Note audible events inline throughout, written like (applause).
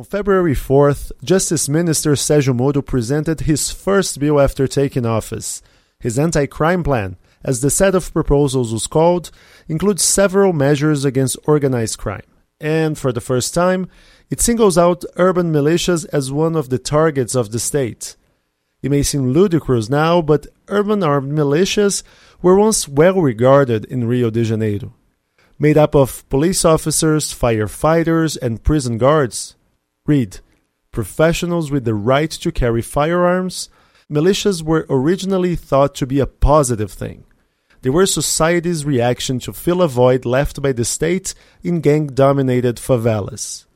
On February 4th, Justice Minister Sergio Moro presented his first bill after taking office. His anti crime plan, as the set of proposals was called, includes several measures against organized crime. And for the first time, it singles out urban militias as one of the targets of the state. It may seem ludicrous now, but urban armed militias were once well regarded in Rio de Janeiro. Made up of police officers, firefighters, and prison guards, Read Professionals with the right to carry firearms, militias were originally thought to be a positive thing. They were society's reaction to fill a void left by the state in gang dominated favelas.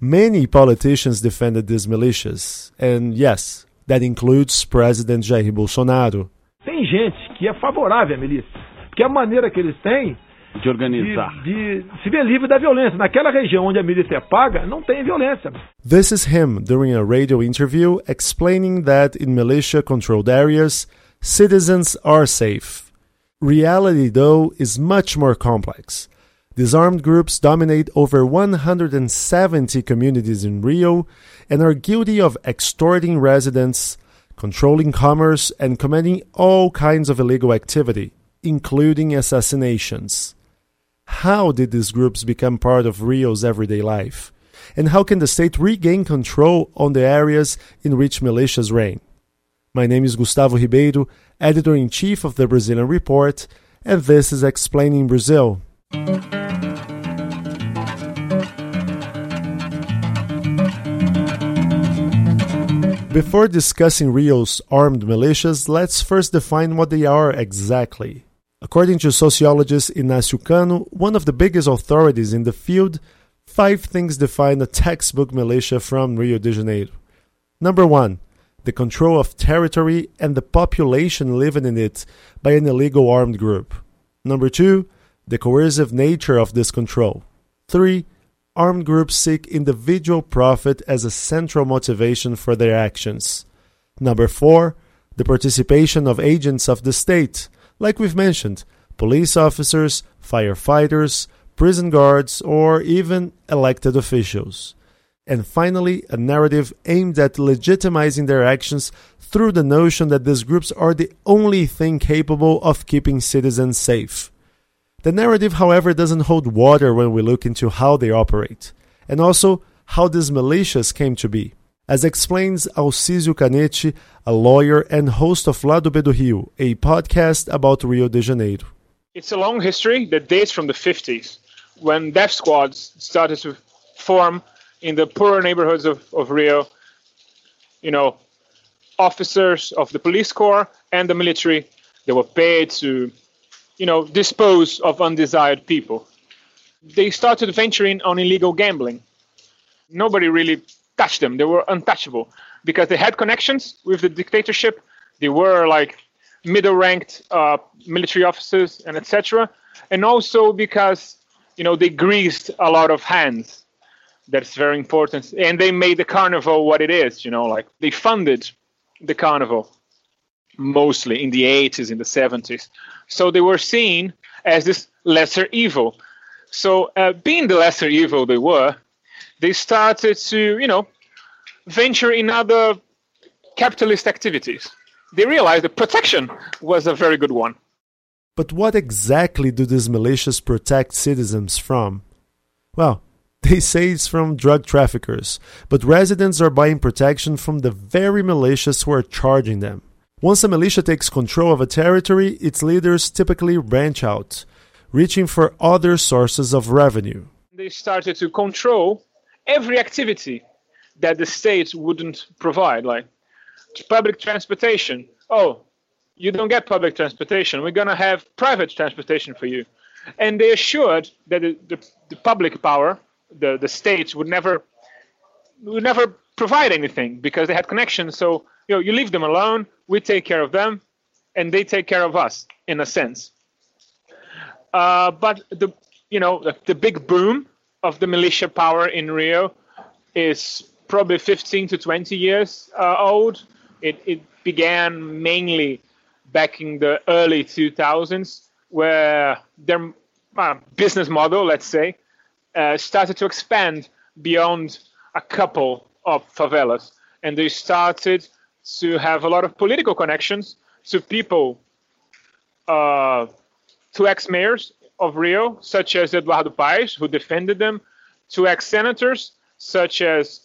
Many politicians defended these militias, and yes, that includes President Jair Bolsonaro. Tem gente que é favorável à milícia, porque a maneira que eles têm de organizar. De, de se ver livre da violência. Naquela região onde a milícia é paga, não tem violência. This is him during a radio interview explaining that in militia controlled areas, citizens are safe. Reality, though, is much more complex. These armed groups dominate over 170 communities in Rio and are guilty of extorting residents, controlling commerce, and committing all kinds of illegal activity, including assassinations. How did these groups become part of Rio's everyday life? And how can the state regain control on the areas in which militias reign? My name is Gustavo Ribeiro, editor in chief of the Brazilian Report, and this is Explaining Brazil. Before discussing Rio's armed militias, let's first define what they are exactly. According to sociologist Ignacio Cano, one of the biggest authorities in the field, five things define a textbook militia from Rio de Janeiro. Number one, the control of territory and the population living in it by an illegal armed group. Number two, the coercive nature of this control. Three, armed groups seek individual profit as a central motivation for their actions. Number four, the participation of agents of the state like we've mentioned, police officers, firefighters, prison guards, or even elected officials. And finally, a narrative aimed at legitimizing their actions through the notion that these groups are the only thing capable of keeping citizens safe. The narrative, however, doesn't hold water when we look into how they operate, and also how these militias came to be as explains Alcísio Canete, a lawyer and host of Lado B do Rio, a podcast about Rio de Janeiro. It's a long history that dates from the 50s, when death squads started to form in the poorer neighborhoods of, of Rio. You know, officers of the police corps and the military, they were paid to, you know, dispose of undesired people. They started venturing on illegal gambling. Nobody really touch them. They were untouchable because they had connections with the dictatorship. They were like middle-ranked uh, military officers and etc. And also because you know they greased a lot of hands. That's very important. And they made the carnival what it is. You know, like they funded the carnival mostly in the 80s, in the 70s. So they were seen as this lesser evil. So uh, being the lesser evil they were, they started to, you know, venture in other capitalist activities. They realized that protection was a very good one. But what exactly do these militias protect citizens from? Well, (laughs) they say it's from drug traffickers, but residents are buying protection from the very militias who are charging them. Once a militia takes control of a territory, its leaders typically branch out, reaching for other sources of revenue. They started to control every activity that the state wouldn't provide, like public transportation. Oh, you don't get public transportation. We're going to have private transportation for you. And they assured that the, the, the public power, the, the states, would never would never provide anything because they had connections. So you know, you leave them alone. We take care of them, and they take care of us in a sense. Uh, but the you know the, the big boom of the militia power in Rio is probably 15 to 20 years uh, old. It, it began mainly back in the early 2000s, where their uh, business model, let's say, uh, started to expand beyond a couple of favelas, and they started to have a lot of political connections to people, uh, to ex-mayors of Rio, such as Eduardo Paes, who defended them, to ex-senators such as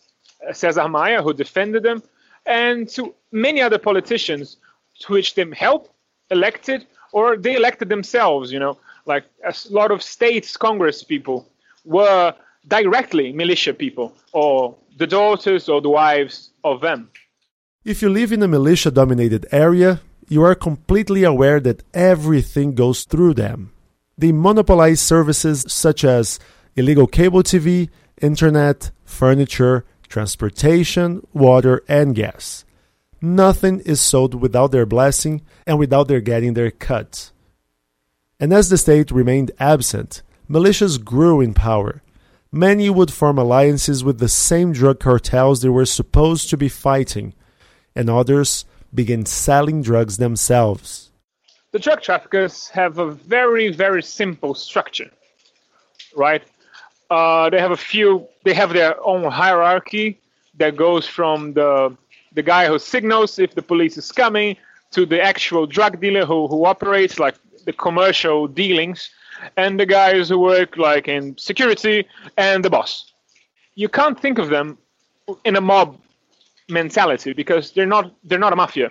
Cesar Maia, who defended them, and to many other politicians, to which them helped, elected, or they elected themselves. You know, like a lot of states Congress people were directly militia people, or the daughters or the wives of them. If you live in a militia dominated area, you are completely aware that everything goes through them. They monopolize services such as illegal cable TV, internet, furniture, transportation, water, and gas. Nothing is sold without their blessing and without their getting their cut. And as the state remained absent, militias grew in power. Many would form alliances with the same drug cartels they were supposed to be fighting, and others began selling drugs themselves. The drug traffickers have a very, very simple structure, right? Uh, they have a few, they have their own hierarchy that goes from the the guy who signals if the police is coming to the actual drug dealer who, who operates like the commercial dealings and the guys who work like in security and the boss you can't think of them in a mob mentality because they're not they're not a mafia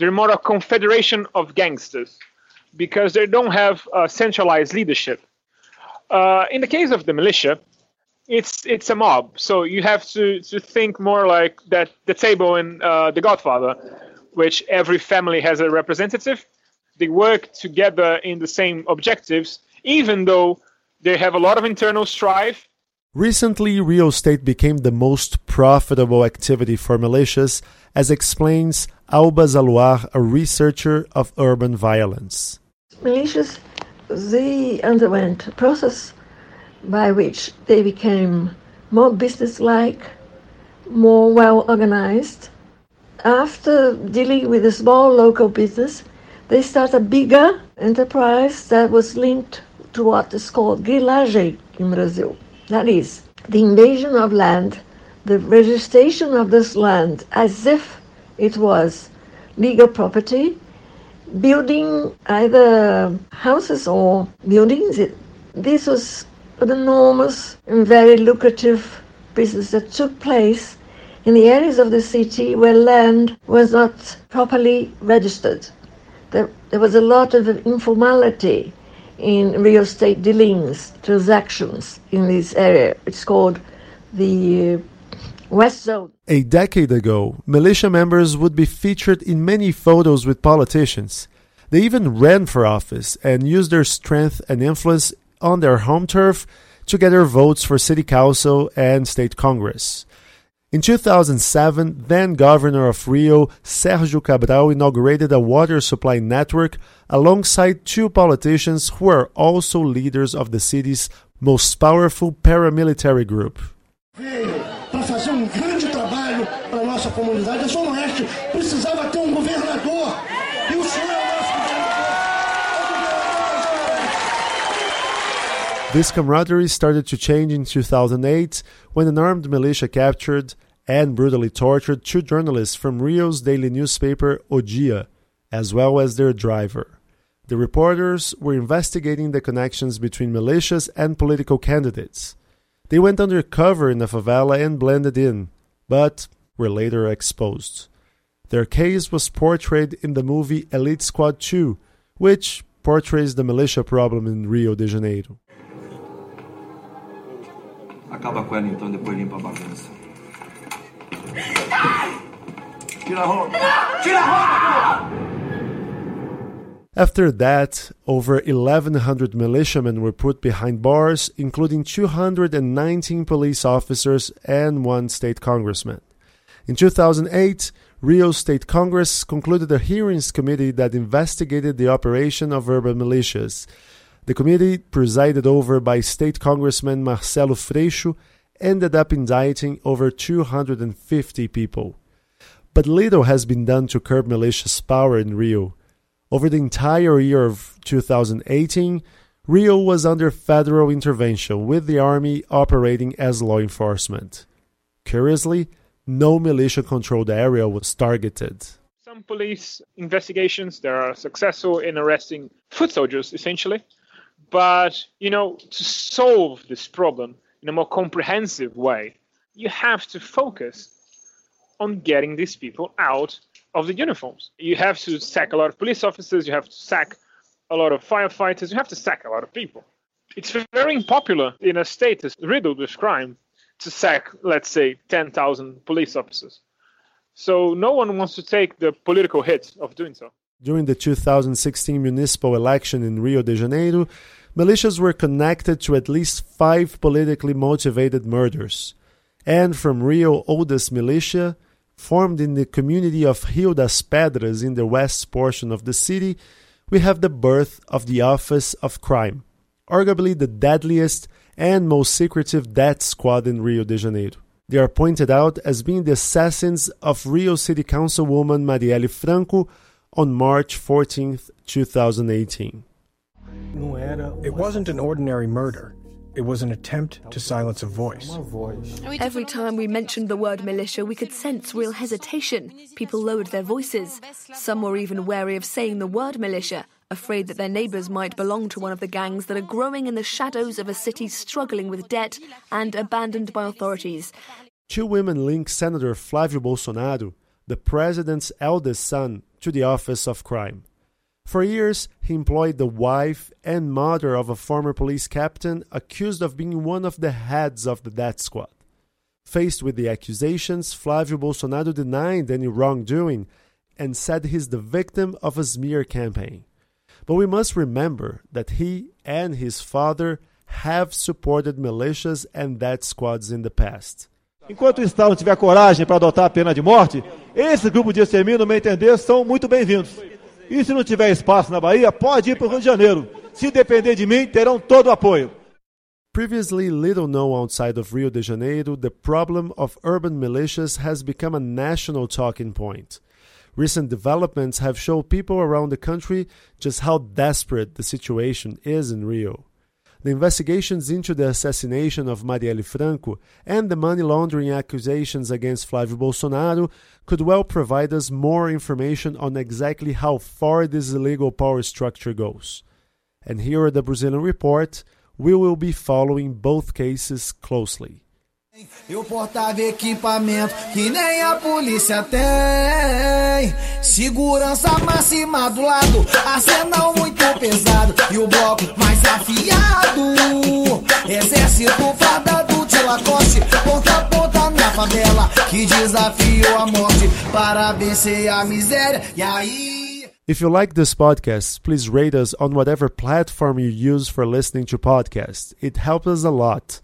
they're more a confederation of gangsters because they don't have a centralized leadership uh, in the case of the militia it's it's a mob. So you have to to think more like that the table in uh, The Godfather, which every family has a representative. They work together in the same objectives, even though they have a lot of internal strife. Recently, real estate became the most profitable activity for militias, as explains Alba Zaluar, a researcher of urban violence. Militias, they underwent a process by which they became more businesslike, more well organized. After dealing with a small local business, they started a bigger enterprise that was linked to what is called grilagem in Brazil. That is, the invasion of land, the registration of this land as if it was legal property, building either houses or buildings. This was an enormous and very lucrative business that took place in the areas of the city where land was not properly registered. There, there was a lot of informality in real estate dealings, transactions in this area. It's called the uh, West Zone. A decade ago, militia members would be featured in many photos with politicians. They even ran for office and used their strength and influence on their home turf to gather votes for city council and state congress. In 2007, then governor of Rio, Sergio Cabral, inaugurated a water supply network alongside two politicians who are also leaders of the city's most powerful paramilitary group. para fazer um grande trabalho para nossa comunidade. A Zona Oeste precisava ter um. E o senhor é o nosso This camaraderie started to change in 2008 when an armed militia captured and brutally tortured two journalists from Rio's daily newspaper O Dia, as well as their driver. The reporters were investigating the connections between militias and political candidates. They went undercover in the favela and blended in, but were later exposed. Their case was portrayed in the movie Elite Squad 2, which portrays the militia problem in Rio de Janeiro. Acaba com ela então, depois limpa a bagunça. Tira a roupa! Tira a roupa! After that, over 1,100 militiamen were put behind bars, including 219 police officers and one state congressman. In 2008, Rio State Congress concluded a hearings committee that investigated the operation of urban militias. The committee, presided over by State Congressman Marcelo Freixo, ended up indicting over 250 people. But little has been done to curb militia's power in Rio. Over the entire year of 2018, Rio was under federal intervention, with the army operating as law enforcement. Curiously, no militia controlled area was targeted. Some police investigations they are successful in arresting foot soldiers, essentially. But you know, to solve this problem in a more comprehensive way, you have to focus on getting these people out of the uniforms. You have to sack a lot of police officers, you have to sack a lot of firefighters, you have to sack a lot of people. It's very unpopular in a state that's riddled with crime to sack, let's say, 10,000 police officers. So no one wants to take the political hit of doing so. During the 2016 municipal election in Rio de Janeiro, militias were connected to at least five politically motivated murders. And from Rio Oldest Militia, formed in the community of Rio das Pedras in the west portion of the city, we have the birth of the Office of Crime, arguably the deadliest and most secretive death squad in Rio de Janeiro. They are pointed out as being the assassins of Rio City Councilwoman Marielle Franco on March 14, 2018. It wasn't an ordinary murder. It was an attempt to silence a voice. Every time we mentioned the word militia, we could sense real hesitation. People lowered their voices. Some were even wary of saying the word militia, afraid that their neighbours might belong to one of the gangs that are growing in the shadows of a city struggling with debt and abandoned by authorities. Two women link Senator Flávio Bolsonaro, the president's eldest son, to the office of crime. For years, he employed the wife and mother of a former police captain accused of being one of the heads of the death squad. Faced with the accusations, Flávio Bolsonaro denied any wrongdoing and said he's the victim of a smear campaign. But we must remember that he and his father have supported militias and death squads in the past. Enquanto o Estado tiver coragem para adotar a pena de morte, esse grupo de extermínio, no meu entender, são muito bem-vindos. E se não tiver espaço na Bahia, pode ir para o Rio de Janeiro. Se depender de mim, terão todo o apoio. Previously little known outside of Rio de Janeiro, the problem of urban militias has become a national talking point. Recent developments have shown people around the country just how desperate the situation is in Rio. The investigations into the assassination of Marielle Franco and the money laundering accusations against Flávio Bolsonaro could well provide us more information on exactly how far this illegal power structure goes. And here at the Brazilian Report, we will be following both cases closely. Eu portava equipamento que nem a polícia tem. Segurança máxima do lado, arsenal muito pesado e o bloco mais afiado. Exército fardado de Lacoste, ponta a ponta na favela que desafiou a morte para vencer a miséria. E aí. If you like this podcast, please rate us on whatever platform you use for listening to podcasts. It helps us a lot.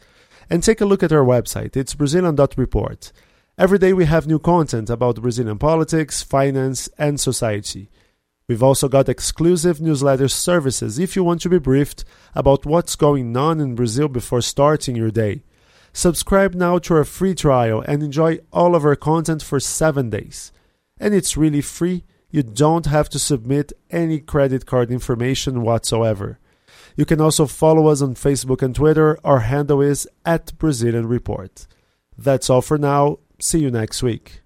And take a look at our website. It's Brazilian.report. Every day we have new content about Brazilian politics, finance, and society. We've also got exclusive newsletter services if you want to be briefed about what's going on in Brazil before starting your day. Subscribe now to our free trial and enjoy all of our content for seven days. And it's really free, you don't have to submit any credit card information whatsoever. You can also follow us on Facebook and Twitter. Our handle is at Brazilian Report. That's all for now. See you next week.